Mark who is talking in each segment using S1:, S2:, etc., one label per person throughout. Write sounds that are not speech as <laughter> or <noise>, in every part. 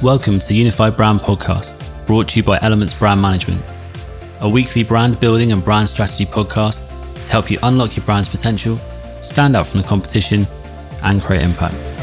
S1: Welcome to the Unified Brand Podcast, brought to you by Elements Brand Management, a weekly brand building and brand strategy podcast to help you unlock your brand's potential, stand out from the competition, and create impact.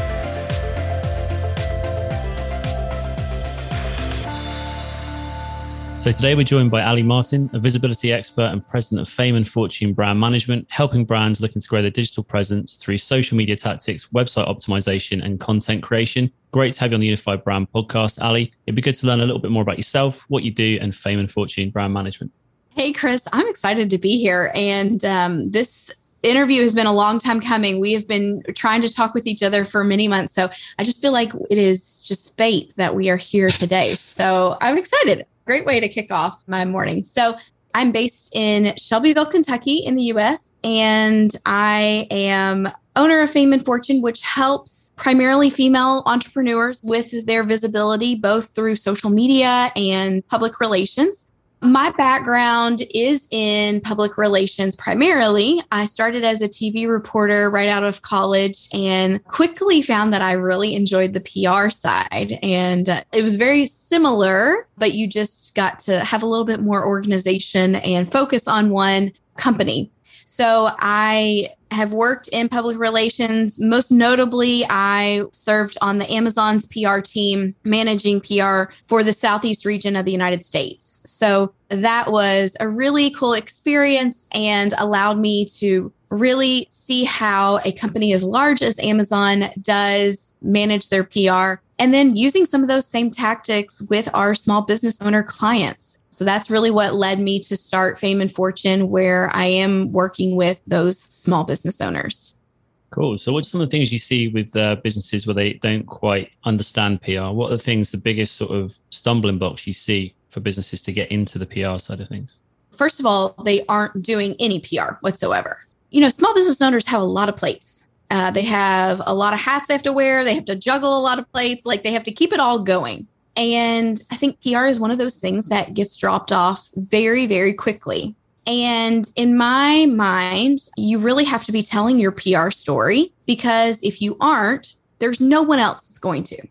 S1: So today we're joined by Allie Martin, a visibility expert and president of Fame and Fortune Brand Management, helping brands looking to grow their digital presence through social media tactics, website optimization, and content creation. Great to have you on the Unified Brand podcast, Allie. It'd be good to learn a little bit more about yourself, what you do, and Fame and Fortune Brand Management.
S2: Hey, Chris, I'm excited to be here. And um, this interview has been a long time coming. We have been trying to talk with each other for many months. So I just feel like it is just fate that we are here today. So I'm excited great way to kick off my morning. So, I'm based in Shelbyville, Kentucky, in the US, and I am owner of Fame and Fortune, which helps primarily female entrepreneurs with their visibility, both through social media and public relations. My background is in public relations primarily. I started as a TV reporter right out of college and quickly found that I really enjoyed the PR side. And uh, it was very similar, but you just got to have a little bit more organization and focus on one company. So I have worked in public relations. Most notably, I served on the Amazon's PR team, managing PR for the Southeast region of the United States. So that was a really cool experience and allowed me to really see how a company as large as Amazon does manage their PR. And then using some of those same tactics with our small business owner clients. So that's really what led me to start Fame and Fortune, where I am working with those small business owners.
S1: Cool. So, what's some of the things you see with uh, businesses where they don't quite understand PR? What are the things, the biggest sort of stumbling blocks you see for businesses to get into the PR side of things?
S2: First of all, they aren't doing any PR whatsoever. You know, small business owners have a lot of plates. Uh, they have a lot of hats they have to wear. They have to juggle a lot of plates. Like they have to keep it all going. And I think PR is one of those things that gets dropped off very, very quickly. And in my mind, you really have to be telling your PR story because if you aren't, there's no one else is going to.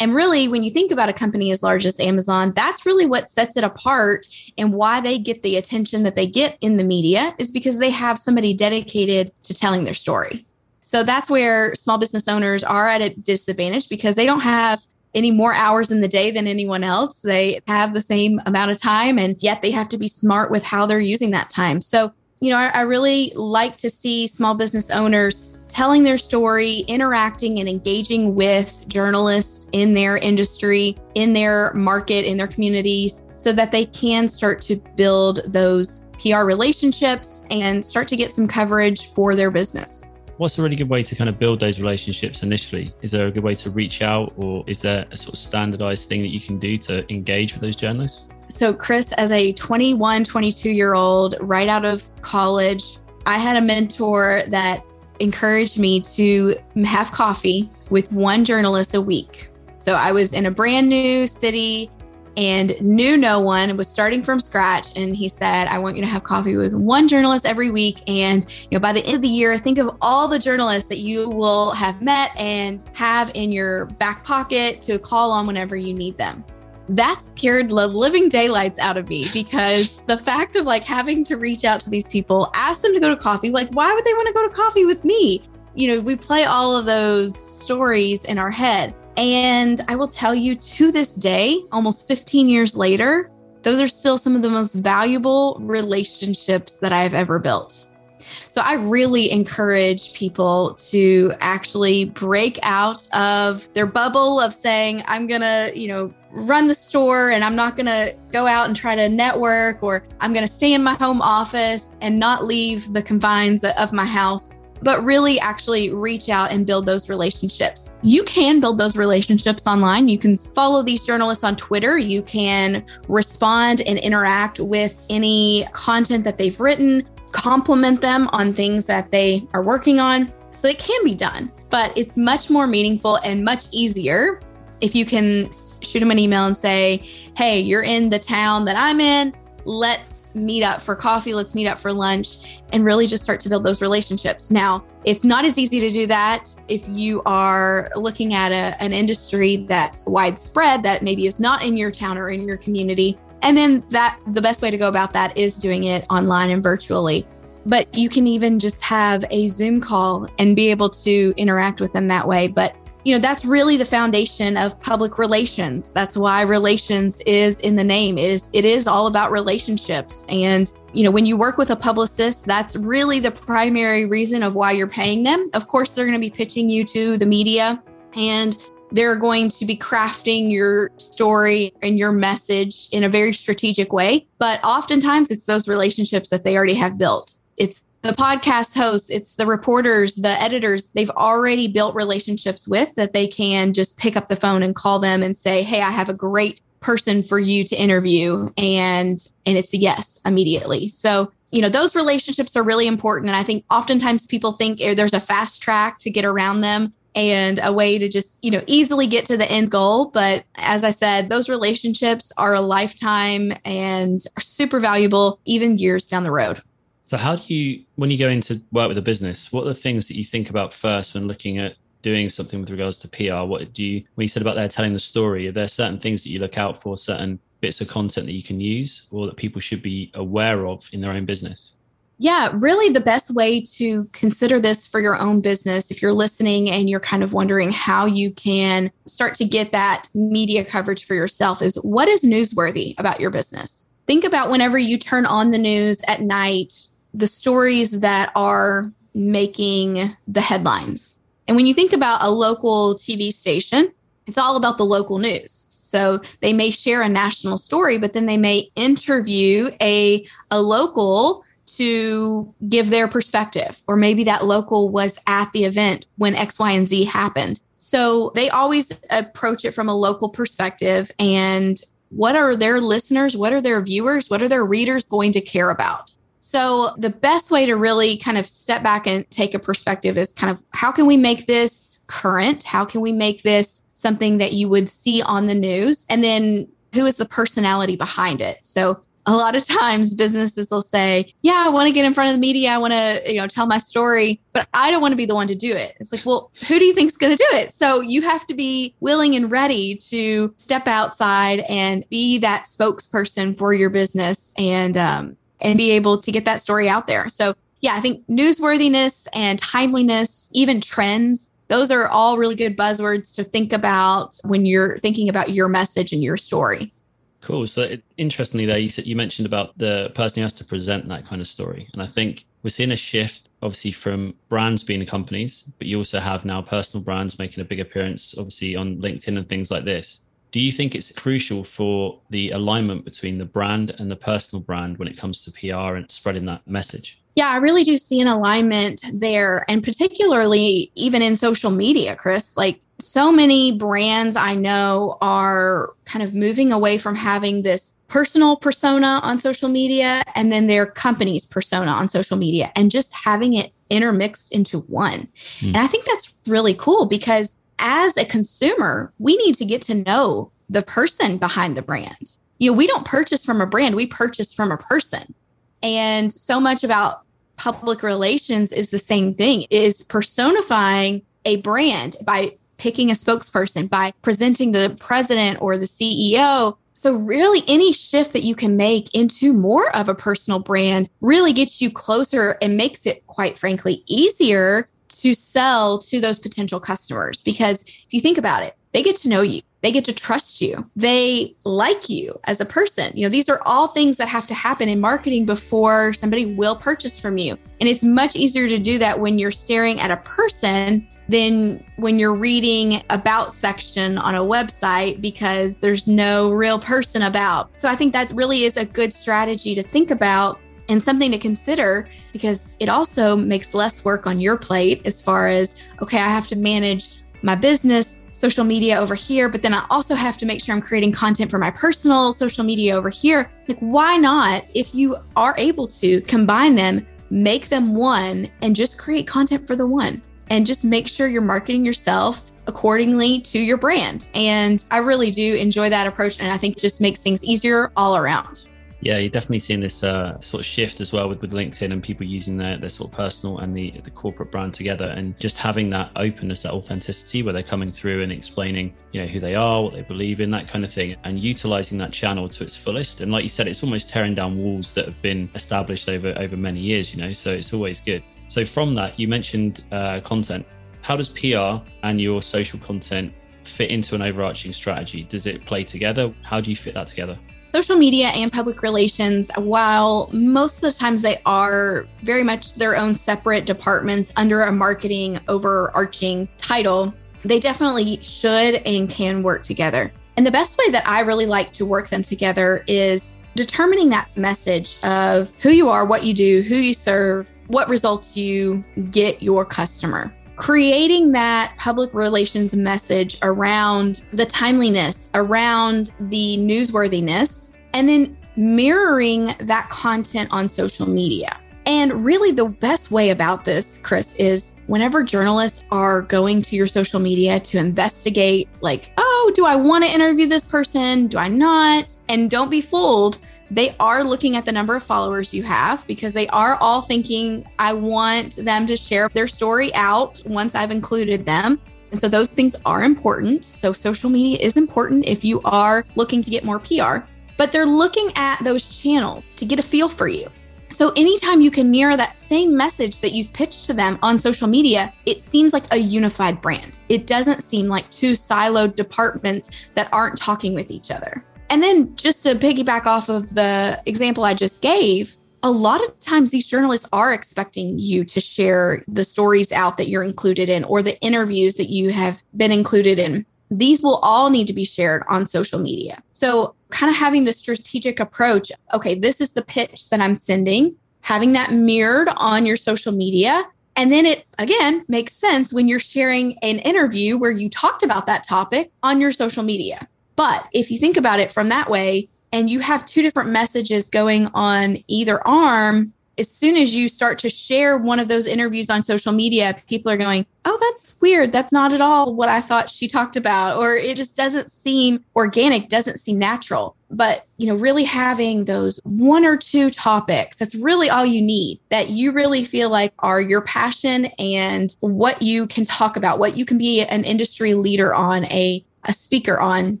S2: And really, when you think about a company as large as Amazon, that's really what sets it apart and why they get the attention that they get in the media is because they have somebody dedicated to telling their story. So that's where small business owners are at a disadvantage because they don't have any more hours in the day than anyone else. They have the same amount of time, and yet they have to be smart with how they're using that time. So, you know, I, I, really like to see small business owners telling their story, interacting and engaging with journalists in their industry, in their market, in their communities, so that they can start to build those PR relationships and start to get some coverage for their business
S1: what's a really good way to kind of build those relationships initially? Is there a good way to reach out, or is there a sort of standardized thing that you can do to engage with those journalists?
S2: So, Chris, as a 21, 22 year old, right out of college, I had a mentor that encouraged me to have coffee with one journalist a week. So I was in a brand new city and knew no one was starting from scratch. And he said i want you to have coffee with one journalist every week. And you know by the end of the year think of all the journalists that you will have met and have in your back pocket to call on whenever you need them. That scared the living daylights out of me because <laughs> the fact of like having to reach out to these people ask them to go to coffee like why would they want to go to coffee with me? You know we play all of those stories in our head and I will tell you to this day, almost 15 years later, those are still some of the most valuable relationships that I've ever built. So I really encourage people to actually break out of their bubble of saying, I'm going to, you know, run the store and I'm not going to go out and try to network or I'm going to stay in my home office and not leave the confines of my house but really actually reach out and build those relationships. You can build those relationships online. You can follow these journalists on Twitter. You can respond and interact with any content that they've written, compliment them on things that they are working on. So it can be done, but it's much more meaningful and much easier if you can shoot them an email and say, Hey, you're in the town that I'm in. Let's meet up for coffee, let's meet up for lunch, and really just start to build those relationships. Now, it's not as easy to do that if you are looking at a, an industry that's widespread that maybe is not in your town or in your community. And then that the best way to go about that is doing it online and virtually. But you can even just have a Zoom call and be able to interact with them that way. But you know that's really the foundation of public relations that's why relations is in the name it is it is all about relationships and you know when you work with a publicist that's really the primary reason of why you're paying them. Of course they're going to be pitching you to the media and they're going to be crafting your story and your message in a very strategic way. But oftentimes it's those relationships that they already have built. It's the podcast hosts, it's the reporters, the editors, they've already built relationships with that they can just pick up the phone and call them and say, Hey, I have a great person for you to interview. And and it's a yes immediately. So you know those relationships are really important and i think oftentimes people think eh, there's a fast track to get around them and a way to just you know easily get to the end goal but as i said those relationships are a lifetime and are super valuable even years down the road
S1: so, how do you, when you go into work with a business, what are the things that you think about first when looking at doing something with regards to PR? What do you, when you said about there telling the story, are there certain things that you look out for, certain bits of content that you can use or that people should be aware of in their own business?
S2: Yeah, really, the best way to consider this for your own business, if you're listening and you're kind of wondering how you can start to get that media coverage for yourself, is what is newsworthy about your business? Think about whenever you turn on the news at night, the stories that are making the headlines. And when you think about a local TV station, it's all about the local news. So they may share a national story, but then they may interview a, a local to give their perspective. Or maybe that local was at the event when X, Y, and Z happened. So they always approach it from a local perspective. And what are their listeners? What are their viewers? What are their readers going to care about? So, the best way to really kind of step back and take a perspective is kind of how can we make this current? How can we make this something that you would see on the news? And then who is the personality behind it? So, a lot of <laughs> times businesses will say, "Yeah, I want to get in front of the media. I want to, you know, tell my story, but I don't want to be the one to do it." It's like, "Well, who do you think's going to do it?" So you have to be willing and ready to step outside and be that spokesperson for your business and um, and be able to get that story out there. So, yeah, I think newsworthiness and timeliness, even trends, those are all really good buzzwords to think about when you're thinking about your message and your story.
S1: Cool. So, it, interestingly, there you said you mentioned about the person who has to present that kind of story, and I think we're seeing a shift, obviously, from brands being companies, but you also have now personal brands making a big appearance, obviously, on LinkedIn and things like this do you think it's crucial for the alignment between the brand and the personal brand when it comes to PR and spreading that message?
S2: Yeah, I really do see an alignment there. And particularly even in social media, Chris, like so many brands I know are kind of moving away from having this personal persona on social media and then their company's persona on social media and just having it intermixed into one. Mm. And I think that's really cool because as a consumer, we need to get to know the person behind the brand. You know, we don't purchase from a brand, we purchase from a person. And so much about public relations is the same thing is personifying a brand by picking a spokesperson by presenting the president or the CEO so, really, any shift that you can make into more of a personal brand really gets you closer and makes it, quite frankly, easier to sell to those potential customers. Because if you think about it, they get to know you, they get to trust you, they like you as a person. You know, these are all things that have to happen in marketing before somebody will purchase from you. And it's much easier to do that when you're staring at a person than when you're reading about section on a website because there's no real person about. So I think that really is a good strategy to think about and something to consider because it also makes less work on your plate as far as, okay, I have to manage my business social media over here, but then I also have to make sure I'm creating content for my personal social media over here. Like, why not, if you are able to combine them, make them one and just create content for the one? And just make sure you're marketing yourself accordingly to your brand. And I really do enjoy that approach. And I think just makes things easier all around.
S1: Yeah, you're definitely seeing this uh, sort of shift as well with, with LinkedIn and people using their, their sort of personal and the, the corporate brand together and just having that openness, that authenticity where they're coming through and explaining, you know, who they are, what they believe in, that kind of thing, and utilizing that channel to its fullest. And like you said, it's almost tearing down walls that have been established over over many years, you know, so it's always good. So from that, you mentioned uh, content. How does PR and your social content fit into an overarching strategy? Does it play together? How do you fit that together?
S2: social media and public relations, while most of the times they are very much their own separate departments under a marketing overarching title, they definitely should and can work together. And the best way that I really like to work them together is determining that message of who you are, what you do, who you serve, what results you get your customer creating that public relations message around the timeliness, around the newsworthiness, and then mirroring that content on social media. And really, the best way about this, Chris, is whenever journalists are going to your social media to investigate, like, oh, do I want to interview this person? Do I not? And don't be fooled they are looking at the number of followers you have because they are all thinking, I want them to share their story out once I've included them. And so those things are important. So social media is important if you are looking to get more PR, but they're looking at those channels to get a feel for you. So anytime you can mirror that same message that you've pitched to them on social media, it seems like a unified brand. It doesn't seem like two siloed departments that aren't talking with each other. And then just to piggyback off of the example I just gave, a lot of times these journalists are expecting you to share the stories out that you're included in or the interviews that you have been included in. These will all need to be shared on social media. So, kind of having the strategic approach okay, this is the pitch that I'm sending, having that mirrored on your social media. And then it again makes sense when you're sharing an interview where you talked about that topic on your social media. But if you think about it from that way, and you have two different messages going on either arm, as soon as you start to share one of those interviews on social media, people are going, Oh, that's weird. That's not at all what I thought she talked about. Or it just doesn't seem organic, doesn't seem natural. But, you know, really having those one or two topics, that's really all you need that you really feel like are your passion and what you can talk about, what you can be an industry leader on, a a speaker on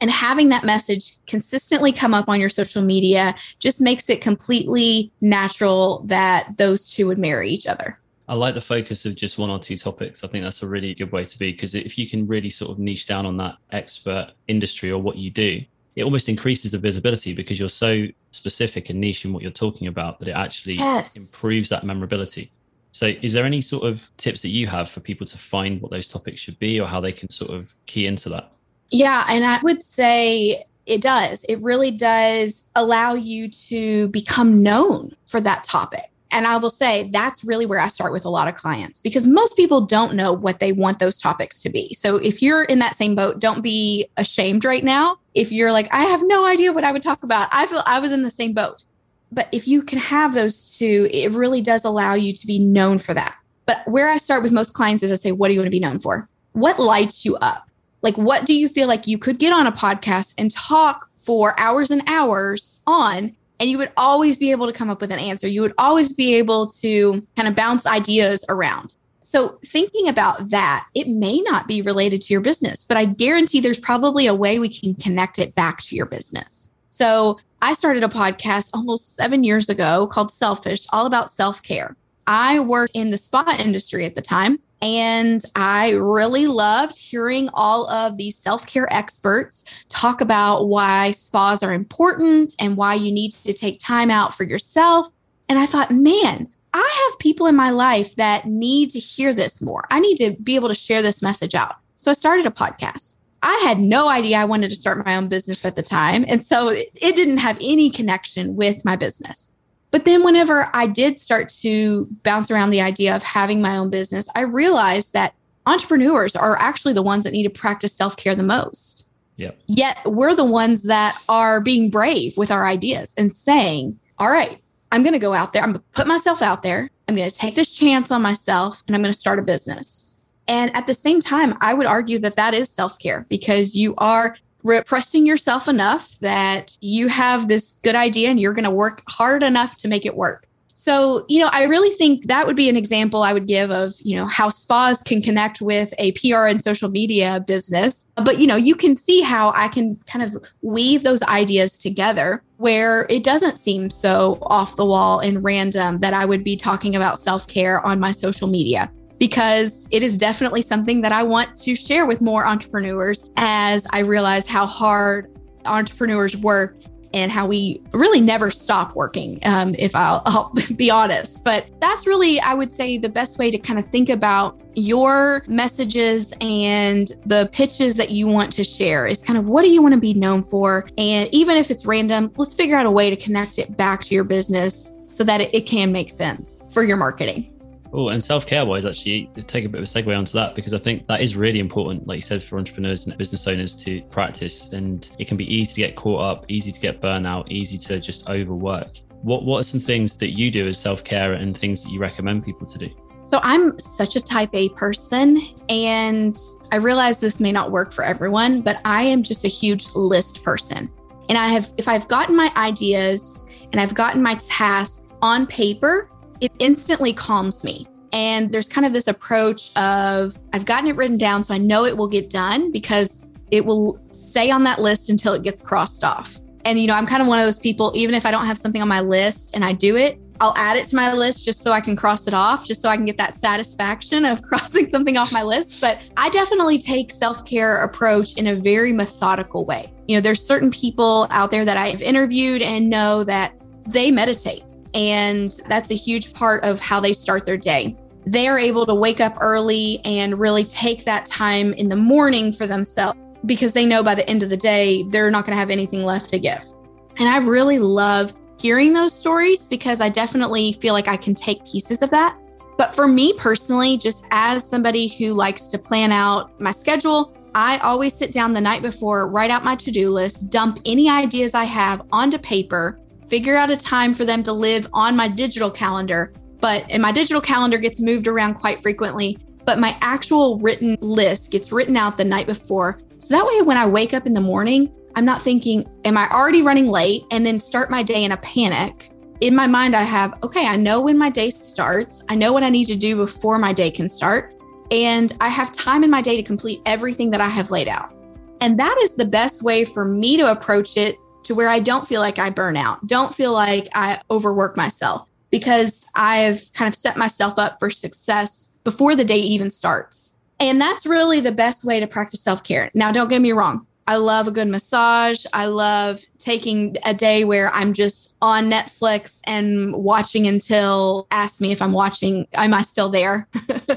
S2: and having that message consistently come up on your social media just makes it completely natural that those two would marry each other.
S1: I like the focus of just one or two topics. I think that's a really good way to be because if you can really sort of niche down on that expert industry or what you do, it almost increases the visibility because you're so specific and niche in what you're talking about that it actually yes. improves that memorability. So, is there any sort of tips that you have for people to find what those topics should be or how they can sort of key into that?
S2: Yeah. And I would say it does. It really does allow you to become known for that topic. And I will say that's really where I start with a lot of clients because most people don't know what they want those topics to be. So if you're in that same boat, don't be ashamed right now. If you're like, I have no idea what I would talk about, I feel I was in the same boat. But if you can have those two, it really does allow you to be known for that. But where I start with most clients is I say, what do you want to be known for? What lights you up? Like, what do you feel like you could get on a podcast and talk for hours and hours on? And you would always be able to come up with an answer. You would always be able to kind of bounce ideas around. So, thinking about that, it may not be related to your business, but I guarantee there's probably a way we can connect it back to your business. So, I started a podcast almost seven years ago called Selfish, all about self care. I worked in the spa industry at the time. And I really loved hearing all of these self care experts talk about why spas are important and why you need to take time out for yourself. And I thought, man, I have people in my life that need to hear this more. I need to be able to share this message out. So I started a podcast. I had no idea I wanted to start my own business at the time. And so it, it didn't have any connection with my business. But then, whenever I did start to bounce around the idea of having my own business, I realized that entrepreneurs are actually the ones that need to practice self care the most.
S1: Yep.
S2: Yet we're the ones that are being brave with our ideas and saying, all right, I'm going to go out there. I'm going to put myself out there. I'm going to take this chance on myself and I'm going to start a business. And at the same time, I would argue that that is self care because you are repressing yourself enough that you have this good idea and you're going to work hard enough to make it work. So, you know, I really think that would be an example I would give of, you know, how spas can connect with a PR and social media business. But, you know, you can see how I can kind of weave those ideas together where it doesn't seem so off the wall and random that I would be talking about self care on my social media because it is definitely something that I want to share with more entrepreneurs as I realize how hard entrepreneurs work and how we really never stop working, um, if I'll, <laughs> I'll be honest. But that's really, I would say, the best way to kind of think about your messages and the pitches that you want to share is kind of what do you want to be known for? And even if it's random, let's figure out a way to connect it back to your business so that it, it can make sense for your marketing.
S1: Oh, and self care wise, actually, take a bit of a segue onto that because I think that is really important, like you said, for entrepreneurs and business owners to practice. And it can be easy to get caught up, easy to get burnout, easy to just overwork. What What are some things that you do as self care and things that you recommend people to do?
S2: So I'm such a type A person, and I realize this may not work for everyone, but I am just a huge list person. And I have, if I've gotten my ideas and I've gotten my tasks on paper, it instantly calms me. And there's kind of this approach of I've gotten it written down, so I know it will get done because it will stay on that list until it gets crossed off. And, you know, I'm kind of one of those people, even if I don't have something on my list and I do it, I'll add it to my list just so I can cross it off, just so I can get that satisfaction of <laughs> crossing something off my list. But I definitely take self care approach in a very methodical way. You know, there's certain people out there that I've interviewed and know that they meditate and that's a huge part of how they start their day. They are able to wake up early and really take that time in the morning for themselves because they know by the end of the day, they're not going to have anything left to give. And I really love hearing those stories because I definitely feel like I can take pieces of that. But for me personally, just as somebody who likes to plan out my schedule, I always sit down the night before, write out my to do list, dump any ideas I have onto paper, figure out a time for them to live on my digital calendar. But and my digital calendar gets moved around quite frequently, but my actual written list gets written out the night before. So that way when I wake up in the morning, I'm not thinking, am I already running late and then start my day in a panic? In my mind, I have, okay, I know when my day starts. I know what I need to do before my day can start. And I have time in my day to complete everything that I have laid out. And that is the best way for me to approach it to where I don't feel like I burn out, don't feel like I overwork myself because I've kind of set myself up for success before the day even starts. And that's really the best way to practice self care. Now, don't get me wrong. I love a good massage. I love taking a day where I'm just on Netflix and watching until ask me if I'm watching, am I still there?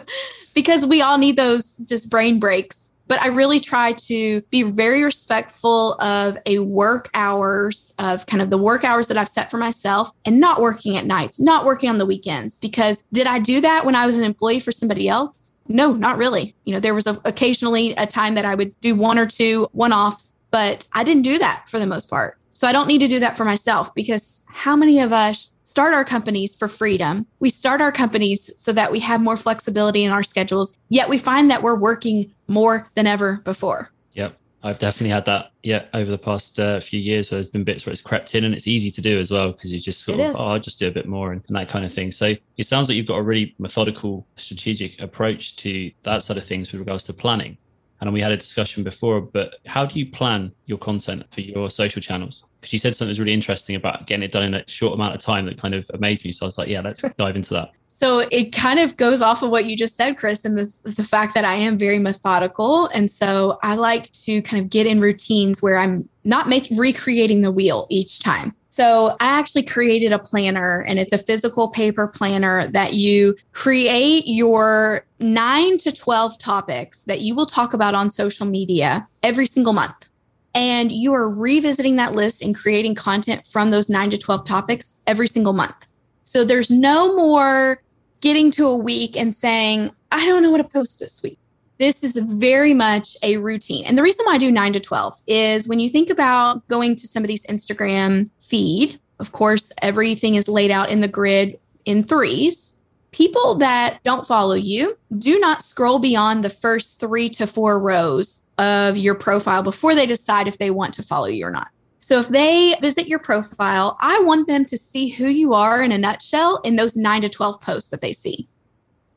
S2: <laughs> because we all need those just brain breaks but I really try to be very respectful of a work hours of kind of the work hours that I've set for myself and not working at nights, not working on the weekends. Because did I do that when I was an employee for somebody else? No, not really. You know, there was a, occasionally a time that I would do one or two one offs, but I didn't do that for the most part. So I don't need to do that for myself because how many of us start our companies for freedom? We start our companies so that we have more flexibility in our schedules, yet we find that we're working more than ever before.
S1: Yep. I've definitely had that, yeah, over the past uh, few years where there's been bits where it's crept in and it's easy to do as well because you just sort it of, is. oh, I'll just do a bit more and, and, that kind of thing. So it sounds like you've got a really methodical, strategic approach to that sort of things with regards to planning and we had a discussion before, but how do you plan your content for your social channels? Because you said something that's really interesting about getting it done in a short amount of time that kind of amazed me. So I was like, yeah, let's <laughs> dive into that.
S2: So it kind of goes off of what you just said, Chris, and the, the fact that I am very methodical. And so I like to kind of get in routines where I'm not making recreating the wheel each time. So I actually created a planner and it's a physical paper planner that you create your nine to 12 topics that you will talk about on social media every single month. And you are revisiting that list and creating content from those nine to 12 topics every single month. So there's no more getting to a week and saying, I don't know what to post this week. This is very much a routine. And the reason why I do nine to 12 is when you think about going to somebody's Instagram feed, of course, everything is laid out in the grid in threes. People that don't follow you do not scroll beyond the first three to four rows of your profile before they decide if they want to follow you or not. So if they visit your profile, I want them to see who you are in a nutshell in those nine to 12 posts that they see.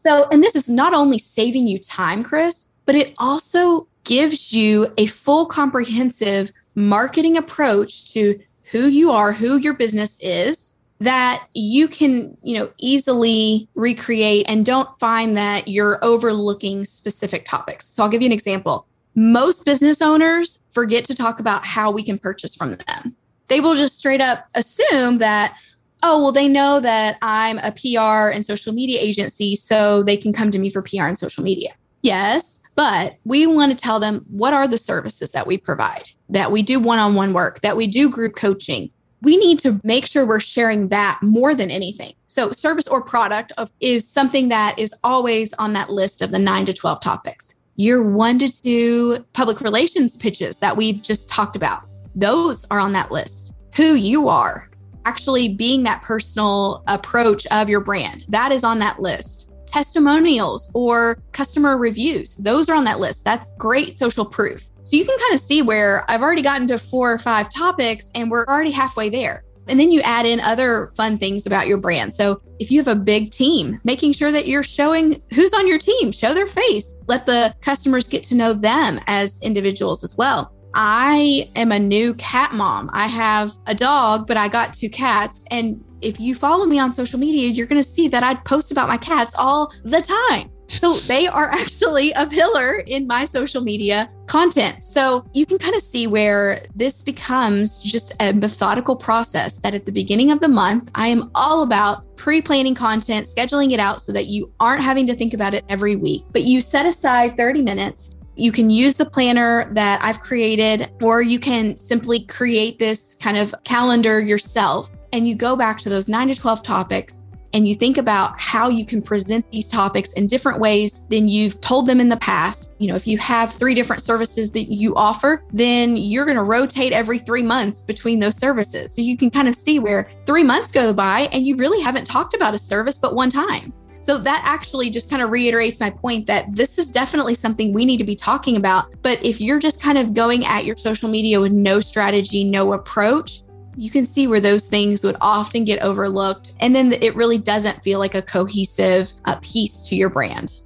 S2: So, and this is not only saving you time, Chris, but it also gives you a full comprehensive marketing approach to who you are, who your business is that you can, you know, easily recreate and don't find that you're overlooking specific topics. So I'll give you an example. Most business owners forget to talk about how we can purchase from them. They will just straight up assume that oh, well, they know that I'm a PR and social media agency, so they can come to me for PR and social media. Yes, but we want to tell them what are the services that we provide, that we do one on one work, that we do group coaching. We need to make sure we're sharing that more than anything. So, service or product is something that is always on that list of the nine to 12 topics. Your one to two public relations pitches that we've just talked about, those are on that list. Who you are, actually being that personal approach of your brand. That is on that list. Testimonials or customer reviews, those are on that list. That's great social proof. So you can kind of see where I've already gotten to four or five topics and we're already halfway there. And then you add in other fun things about your brand. So if you have a big team, making sure that you're showing who's on your team, show their face, let the customers get to know them as individuals as well. I am a new cat mom. I have a dog, but I got two cats. And if you follow me on social media, you're going to see that I post about my cats all the time. So <laughs> they are actually a pillar in my social media content. So you can kind of see where this becomes just a methodical process that at the beginning of the month, I am all about pre planning content, scheduling it out so that you aren't having to think about it every week, but you set aside 30 minutes you can use the planner that I've created, or you can simply create this kind of calendar yourself. And you go back to those nine to 12 topics and you think about how you can present these topics in different ways than you've told them in the past. You know, if you have three different services that you offer, then you're going to rotate every three months between those services. So you can kind of see where three months go by and you really haven't talked about a service but one time. So that actually just kind of reiterates my point that this is definitely something we need to be talking about. But if you're just kind of going at your social media with no strategy, no approach, you can see where those things would often get overlooked. And then it really doesn't feel like a cohesive uh, piece to your brand.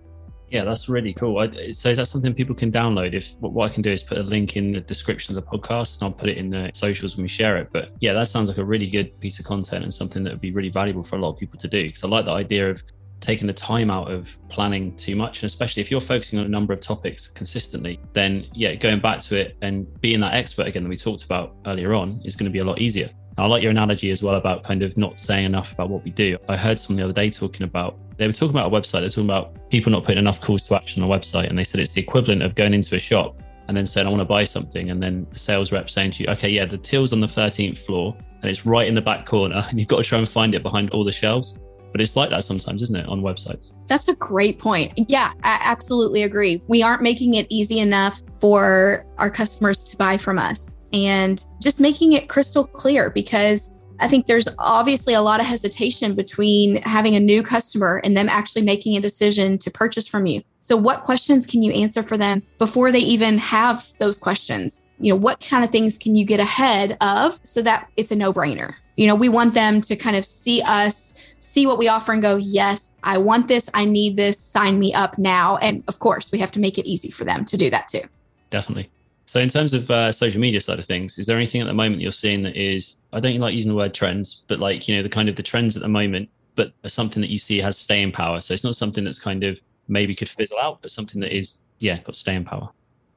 S1: Yeah, that's really cool. I, so is that something people can download? If what I can do is put a link in the description of the podcast, and I'll put it in the socials when we share it. But yeah, that sounds like a really good piece of content and something that would be really valuable for a lot of people to do. Because I like the idea of taking the time out of planning too much. And especially if you're focusing on a number of topics consistently, then yeah, going back to it and being that expert again that we talked about earlier on is going to be a lot easier. I like your analogy as well about kind of not saying enough about what we do. I heard someone the other day talking about they were talking about a website, they're talking about people not putting enough calls to action on a website. And they said it's the equivalent of going into a shop and then saying, I want to buy something. And then the sales rep saying to you, okay, yeah, the till's on the 13th floor and it's right in the back corner. And you've got to try and find it behind all the shelves. But it's like that sometimes, isn't it, on websites?
S2: That's a great point. Yeah, I absolutely agree. We aren't making it easy enough for our customers to buy from us and just making it crystal clear because I think there's obviously a lot of hesitation between having a new customer and them actually making a decision to purchase from you. So, what questions can you answer for them before they even have those questions? You know, what kind of things can you get ahead of so that it's a no brainer? You know, we want them to kind of see us see what we offer and go, yes, I want this. I need this. Sign me up now. And of course, we have to make it easy for them to do that too.
S1: Definitely. So, in terms of uh, social media side of things, is there anything at the moment you're seeing that is, I don't like using the word trends, but like, you know, the kind of the trends at the moment, but something that you see has staying power. So, it's not something that's kind of maybe could fizzle out, but something that is, yeah, got staying power.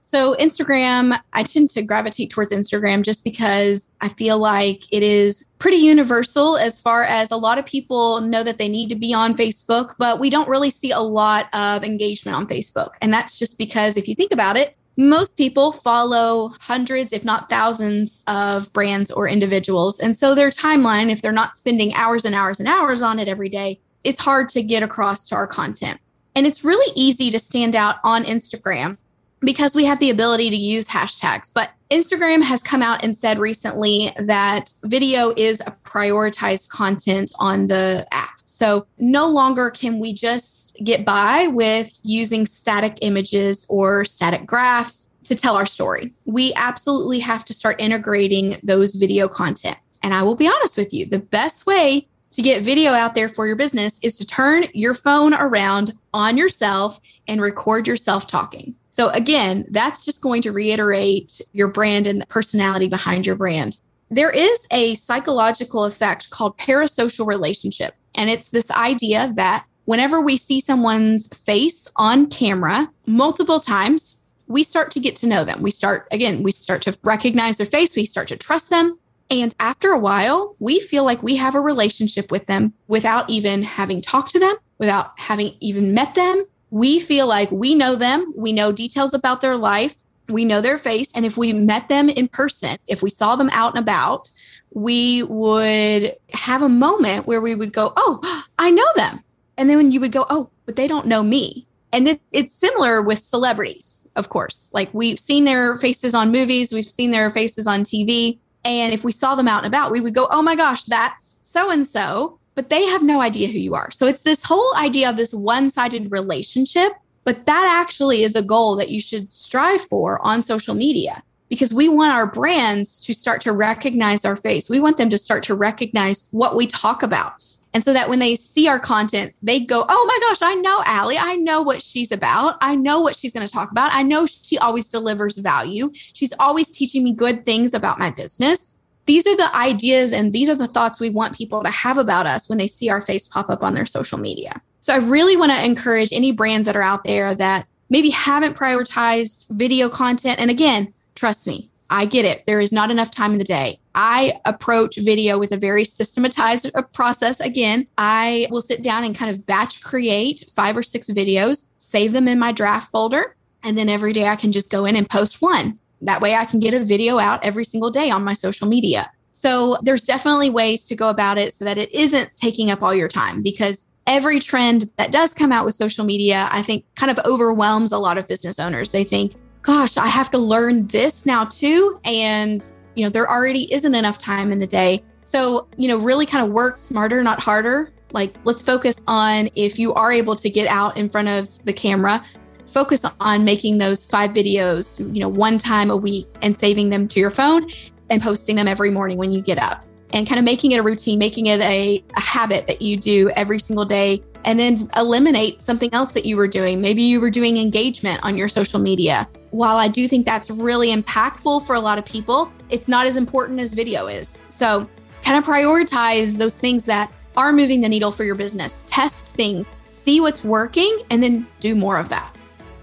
S2: So, Instagram, I tend to gravitate towards Instagram just because I feel like it is pretty universal as far as a lot of people know that they need to be on Facebook, but we don't really see a lot of engagement on Facebook. And that's just because if you think about it, most people follow hundreds, if not thousands, of brands or individuals. And so their timeline, if they're not spending hours and hours and hours on it every day, it's hard to get across to our content. And it's really easy to stand out on Instagram because we have the ability to use hashtags. But Instagram has come out and said recently that video is a prioritized content on the app. So no longer can we just get by with using static images or static graphs. to tell our story. We absolutely have to start integrating those video content. And I will be honest with you, the best way to get video out there for your business is to turn your phone around on yourself and record yourself talking. So, again, that's just going to reiterate your brand and the personality behind your brand. There is a psychological effect called parasocial relationship. And it's this idea that whenever we see someone's face on camera multiple times, we start to get to know them. We start, again, we start to recognize their face, we start to trust them. And after a while, we feel like we have a relationship with them without even having talked to them, without having even met them. We feel like we know them, we know details about their life, we know their face. And if we met them in person, if we saw them out and about, we would have a moment where we would go, Oh, <gasps> I know them. And then when you would go, Oh, but they don't know me. And it, it's similar with celebrities, of course. Like we've seen their faces on movies, we've seen their faces on TV. And if we saw them out and about, we would go, Oh my gosh, that's so and so. But they have no idea who you are. So it's this whole idea of this one sided relationship but that actually is a goal that you should strive for on social media because we want our brands to start to recognize our face. We want them to start to recognize what we talk about. And so that when they see our content, they go, Oh my gosh, I know Allie. I know what she's about. I know what she's going to talk about. I know she always delivers value. She's always teaching me good things about my business. These are the ideas and these are the thoughts we want people to have about us when they see our face pop up on their social media. So I really want to encourage any brands that are out there that maybe haven't prioritized video content. And again, trust me, I get it. There is not enough time in the day. I approach video with a very systematized process. Again, I will sit down and kind of batch create five or six videos, save them in my draft folder, and then every day I can just go in and post one. That way I can get a video out every single day on my social media. So there's definitely ways to go about it so that it isn't taking up all your time because every trend that does come out with social media, I think kind of overwhelms a lot of business owners. They think, gosh, I have to learn this now too. And, you know, there already isn't enough time in the day. So, you know, really kind of work smarter, not harder. Like, let's focus on if you are able to get out in front of the camera, focus on making those five videos, you know, one time a week and saving them to your phone and posting them every morning when you get up and kind of making it a routine, making it a, a habit that you do every single day and then eliminate something else that you were doing. Maybe you were doing engagement on your social media. While I do think that's really impactful for a lot of people, it's not as important as video is. So, kind of prioritize those things that are moving the needle for your business. Test things, see what's working, and then do more of that.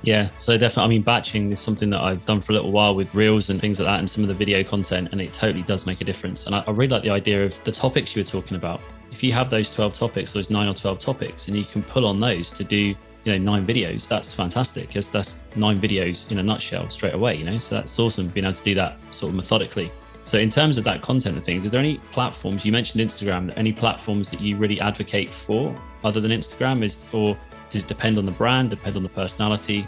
S1: Yeah, so definitely. I mean, batching is something that I've done for a little while with reels and things like that, and some of the video content, and it totally does make a difference. And I, I really like the idea of the topics you were talking about. If you have those 12 topics, those nine or 12 topics, and you can pull on those to do, you know, nine videos, that's fantastic because that's nine videos in a nutshell straight away, you know? So that's awesome being able to do that sort of methodically. So, in terms of that content and things, is there any platforms you mentioned Instagram? Any platforms that you really advocate for other than Instagram? Is or does it depend on the brand, depend on the personality?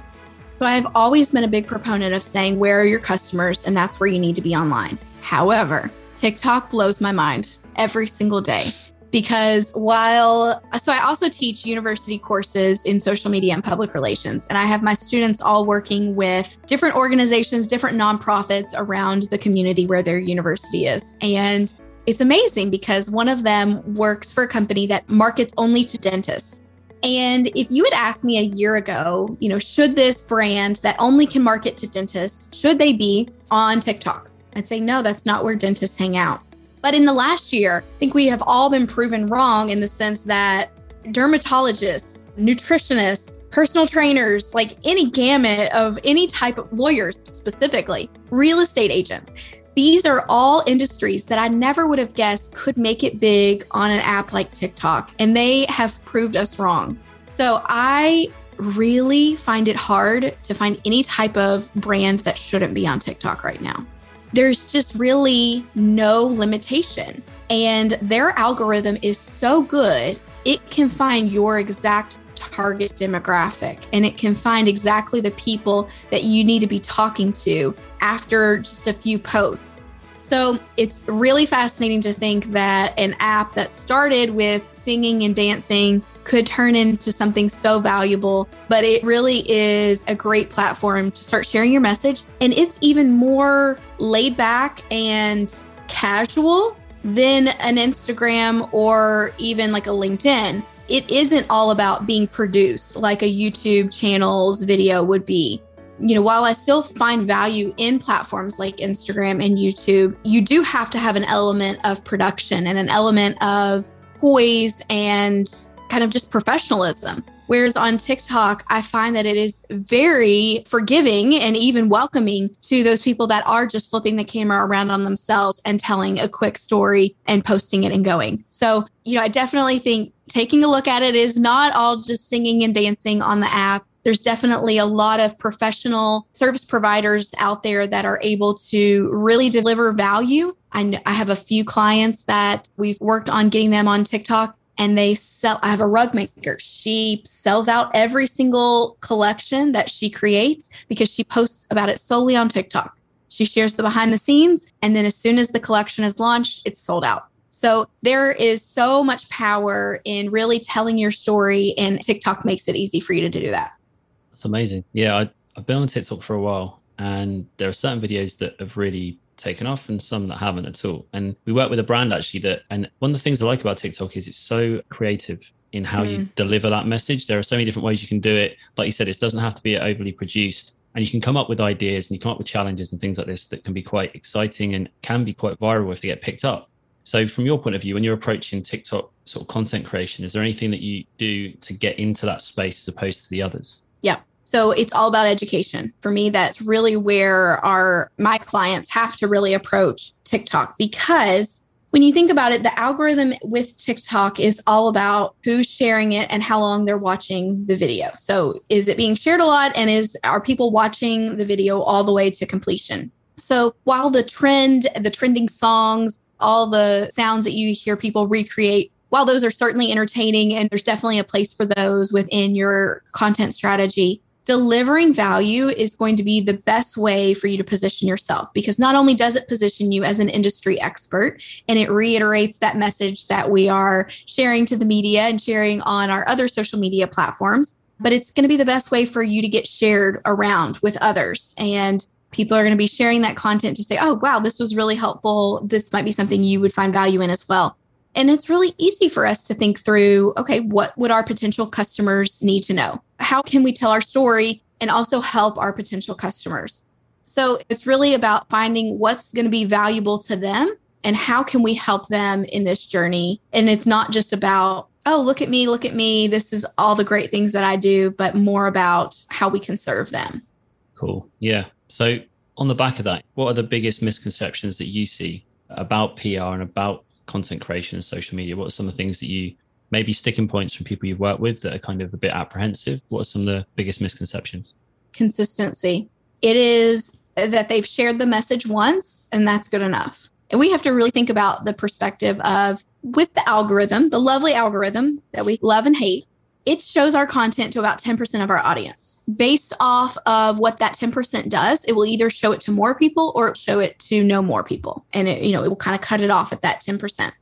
S2: So I've always been a big proponent of saying, where are your customers? And that's where you need to be online. However, TikTok blows my mind every single day because while so I also teach university courses in social media and public relations and I have my students all working with different organizations, different nonprofits around the community where their university is. And it's amazing because one of them works for a company that markets only to dentists. And if you had asked me a year ago, you know, should this brand that only can market to dentists, should they be on TikTok? I'd say, no, that's not where dentists hang out. But in the last year, I think we have all been proven wrong in the sense that dermatologists, nutritionists, personal trainers, like any gamut of any type of lawyers specifically, real estate agents, these are all industries that I never would have guessed could make it big on an app like TikTok, and they have proved us wrong. So I really find it hard to find any type of brand that shouldn't be on TikTok right now. There's just really no limitation. And their algorithm is so good, it can find your exact target demographic and it can find exactly the people that you need to be talking to after just a few posts. So it's really fascinating to think that an app that started with singing and dancing could turn into something so valuable. But it really is a great platform to start sharing your message. And it's even more laid back and casual than an Instagram or even like a LinkedIn. It isn't all about being produced like a YouTube channel's video would be you know, while I still find value in platforms like Instagram and YouTube, you do have to have an element of production and an element of poise and kind of just professionalism. Whereas on TikTok, I find that it is very forgiving and even welcoming to those people that are just flipping the camera around on themselves and telling a quick story and posting it and going. So, you know, I definitely think taking a look at it is not all just singing and dancing on the app there's definitely a lot of professional service providers out there that are able to really deliver value. I, I have a few clients that we've worked on getting them on TikTok and they sell. I have a rug maker. She sells out every single collection that she creates because she posts about it solely on TikTok. She shares the behind the scenes. And then as soon as the collection is launched, it's sold out. So there is so much power in really telling your story, and TikTok makes it easy for you to do that.
S1: That's amazing. Yeah, I, I've been on TikTok for a while, and there are certain videos that have really taken off and some that haven't at all. And we work with a brand actually that, and one of the things I like about TikTok is it's so creative in how mm. you deliver that message. There are so many different ways you can do it. Like you said, it doesn't have to be overly produced. And you can come up with ideas and you come up with challenges and things like this that can be quite exciting and can be quite viral if they get picked up. So, from your point of view, when you're approaching TikTok sort of content creation, is there anything that you do to get into that space as opposed to the others?
S2: Yeah. So it's all about education. For me, that's really where our my clients have to really approach TikTok because when you think about it, the algorithm with TikTok is all about who's sharing it and how long they're watching the video. So is it being shared a lot and is are people watching the video all the way to completion? So while the trend, the trending songs, all the sounds that you hear people recreate while those are certainly entertaining and there's definitely a place for those within your content strategy, delivering value is going to be the best way for you to position yourself because not only does it position you as an industry expert and it reiterates that message that we are sharing to the media and sharing on our other social media platforms, but it's going to be the best way for you to get shared around with others. And people are going to be sharing that content to say, oh, wow, this was really helpful. This might be something you would find value in as well. And it's really easy for us to think through okay, what would our potential customers need to know? How can we tell our story and also help our potential customers? So it's really about finding what's going to be valuable to them and how can we help them in this journey. And it's not just about, oh, look at me, look at me. This is all the great things that I do, but more about how we can serve them.
S1: Cool. Yeah. So, on the back of that, what are the biggest misconceptions that you see about PR and about content creation and social media? What are some of the things that you maybe sticking points from people you've worked with that are kind of a bit apprehensive? What are some of the biggest misconceptions?
S2: Consistency. It is that they've shared the message once and that's good enough. And we have to really think about the perspective of with the algorithm, the lovely algorithm that we love and hate, it shows our content to about 10% of our audience. Based off of what that 10% does, it will either show it to more people or show it to no more people. And it, you know, it will kind of cut it off at that 10%.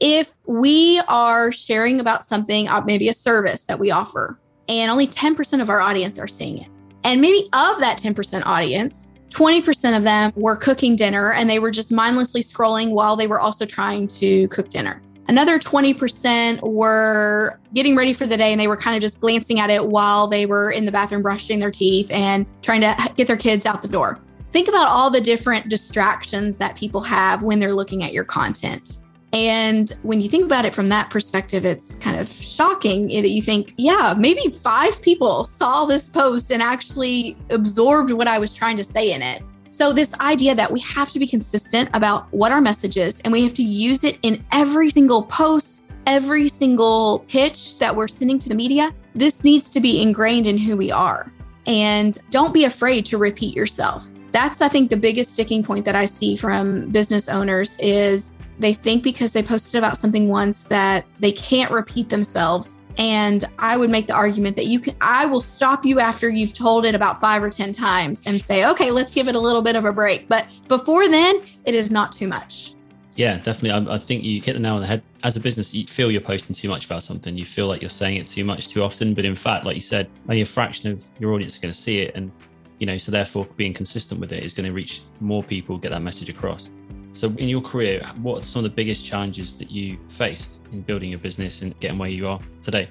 S2: If we are sharing about something, uh, maybe a service that we offer, and only 10% of our audience are seeing it, and maybe of that 10% audience, 20% of them were cooking dinner and they were just mindlessly scrolling while they were also trying to cook dinner. Another 20% were getting ready for the day and they were kind of just glancing at it while they were in the bathroom brushing their teeth and trying to get their kids out the door. Think about all the different distractions that people have when they're looking at your content. And when you think about it from that perspective, it's kind of shocking that you think, yeah, maybe five people saw this post and actually absorbed what I was trying to say in it. So, this idea that we have to be consistent about what our message is and we have to use it in every single post, every single pitch that we're sending to the media, this needs to be ingrained in who we are. And don't be afraid to repeat yourself. That's, I think, the biggest sticking point that I see from business owners is they think because they posted about something once that they can't repeat themselves and I would make the argument that you can, I will stop you after you've told it about five or 10 times and say, okay, let's give it a little bit of a break. But before then, it is not too much.
S1: Yeah, definitely. I, I think you hit the nail on the head. as a business, you feel you're posting too much about something. You feel like you're saying it too much too often. But in fact, like you said, only a fraction of your audience are going to see it. And, you know, so therefore being consistent with it is going to reach more people, get that message across. So in your career, what are some of the biggest challenges that you faced in building your business and getting where you are today?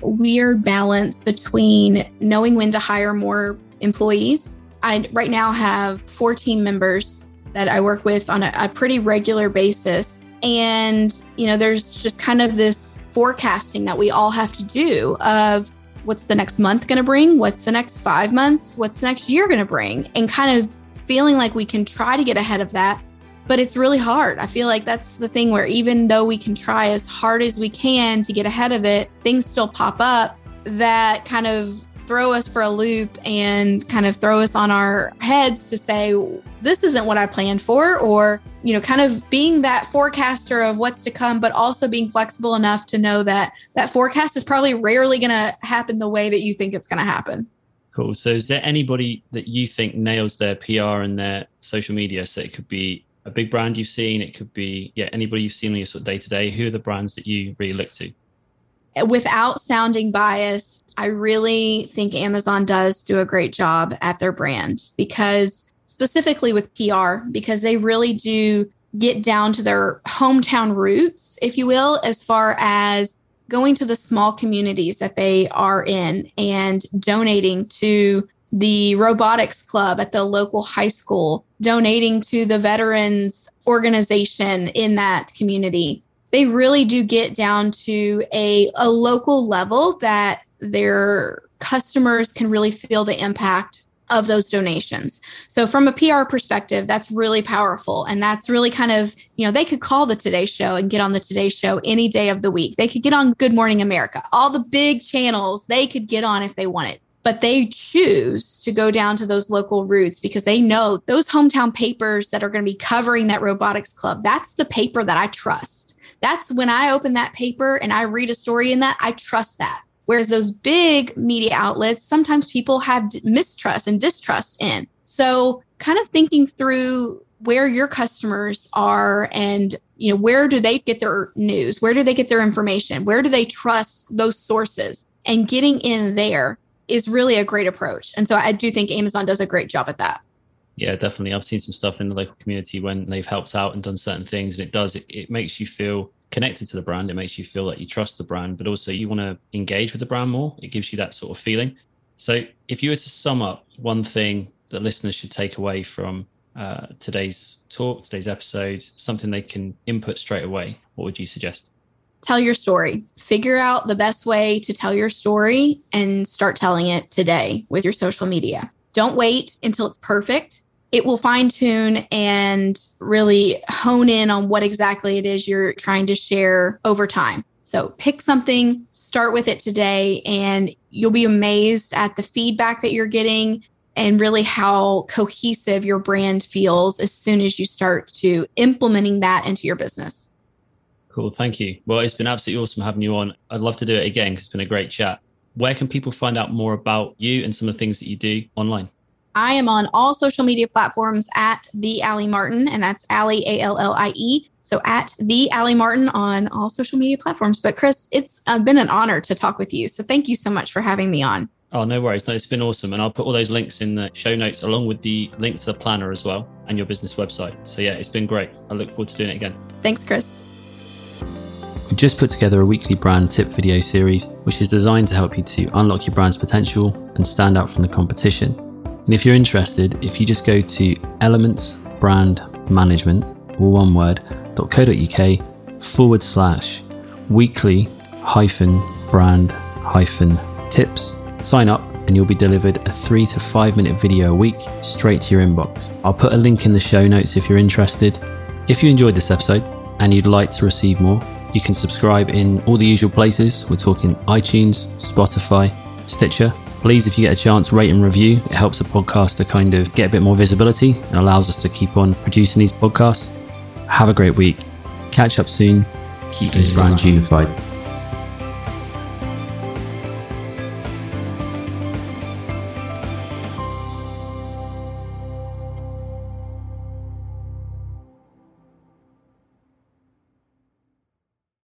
S2: Weird balance between knowing when to hire more employees. I right now have four team members that I work with on a, a pretty regular basis and, you know, there's just kind of this forecasting that we all have to do of what's the next month going to bring? What's the next five months? What's the next year going to bring? And kind of feeling like we can try to get ahead of that. But it's really hard. I feel like that's the thing where even though we can try as hard as we can to get ahead of it, things still pop up that kind of throw us for a loop and kind of throw us on our heads to say, this isn't what I planned for, or you know, kind of being that forecaster of what's to come, but also being flexible enough to know that that forecast is probably rarely going to happen the way that you think it's going to happen.
S1: Cool. So, is there anybody that you think nails their PR and their social media? So, it could be a big brand you've seen, it could be, yeah, anybody you've seen on your sort of day to day. Who are the brands that you really look to?
S2: Without sounding biased, I really think Amazon does do a great job at their brand because specifically with PR because they really do get down to their hometown roots, if you will, as far as going to the small communities that they are in and donating to the robotics club at the local high school, donating to the veterans organization in that community. They really do get down to a, a local level that their customers can really feel the impact of those donations. So from a PR perspective, that's really powerful. And that's really kind of, you know, they could call the Today Show and get on the Today Show any day of the week. They could get on Good Morning America. All the big channels they could get on if they wanted. But they choose to go down to those local roots because they know those hometown papers that are going to be covering that robotics club. That's the paper that I trust. That's when I open that paper and I read a story in that, I trust that. Whereas those big media outlets, sometimes people have mistrust and distrust in. So, kind of thinking through where your customers are and you know where do they get their news where do they get their information where do they trust those sources and getting in there is really a great approach and so i do think amazon does a great job at that
S1: yeah definitely i've seen some stuff in the local community when they've helped out and done certain things and it does it, it makes you feel connected to the brand. It makes you feel like you trust the brand, but also you want to engage with the brand more. It gives you that sort of feeling. So, if you were to sum up one thing that listeners should take away from uh, today's talk, today's episode, something they can input straight away, what would you suggest?
S2: Tell your story. Figure out the best way to tell your story and start telling it today with your social media. Don't wait until it's perfect it will fine tune and really hone in on what exactly it is you're trying to share over time. So pick something, start with it today, and you'll be amazed at the feedback that you're getting and really how cohesive your brand feels as soon as you start to implementing that into your business.
S1: Cool. Thank you. Well, it's been absolutely awesome having you on. I'd love to do it again because it's been a great chat. Where can people find out more about you and some of the things that you do online?
S2: I am on all social media platforms at the Allie Martin, and that's Allie A L L I E. So at the Allie Martin on all social media platforms. But Chris, it's uh, been an honor to talk with you. So thank you so much for having me on.
S1: Oh, no worries. No, it's been awesome. And I'll put all those links in the show notes along with the link to the planner as well and your business website. So yeah, it's been great. I look forward to doing it again.
S2: Thanks, Chris.
S1: We've just put together a weekly brand tip video series, which is designed to help you to unlock your brand's potential and stand out from the competition. And if you're interested, if you just go to elements brand management, or one word, .co.uk forward slash weekly hyphen brand hyphen tips, sign up and you'll be delivered a three to five minute video a week straight to your inbox. I'll put a link in the show notes if you're interested. If you enjoyed this episode and you'd like to receive more, you can subscribe in all the usual places. We're talking iTunes, Spotify, Stitcher, Please, if you get a chance, rate and review. It helps the podcast to kind of get a bit more visibility and allows us to keep on producing these podcasts. Have a great week. Catch up soon. Keep those brands unified.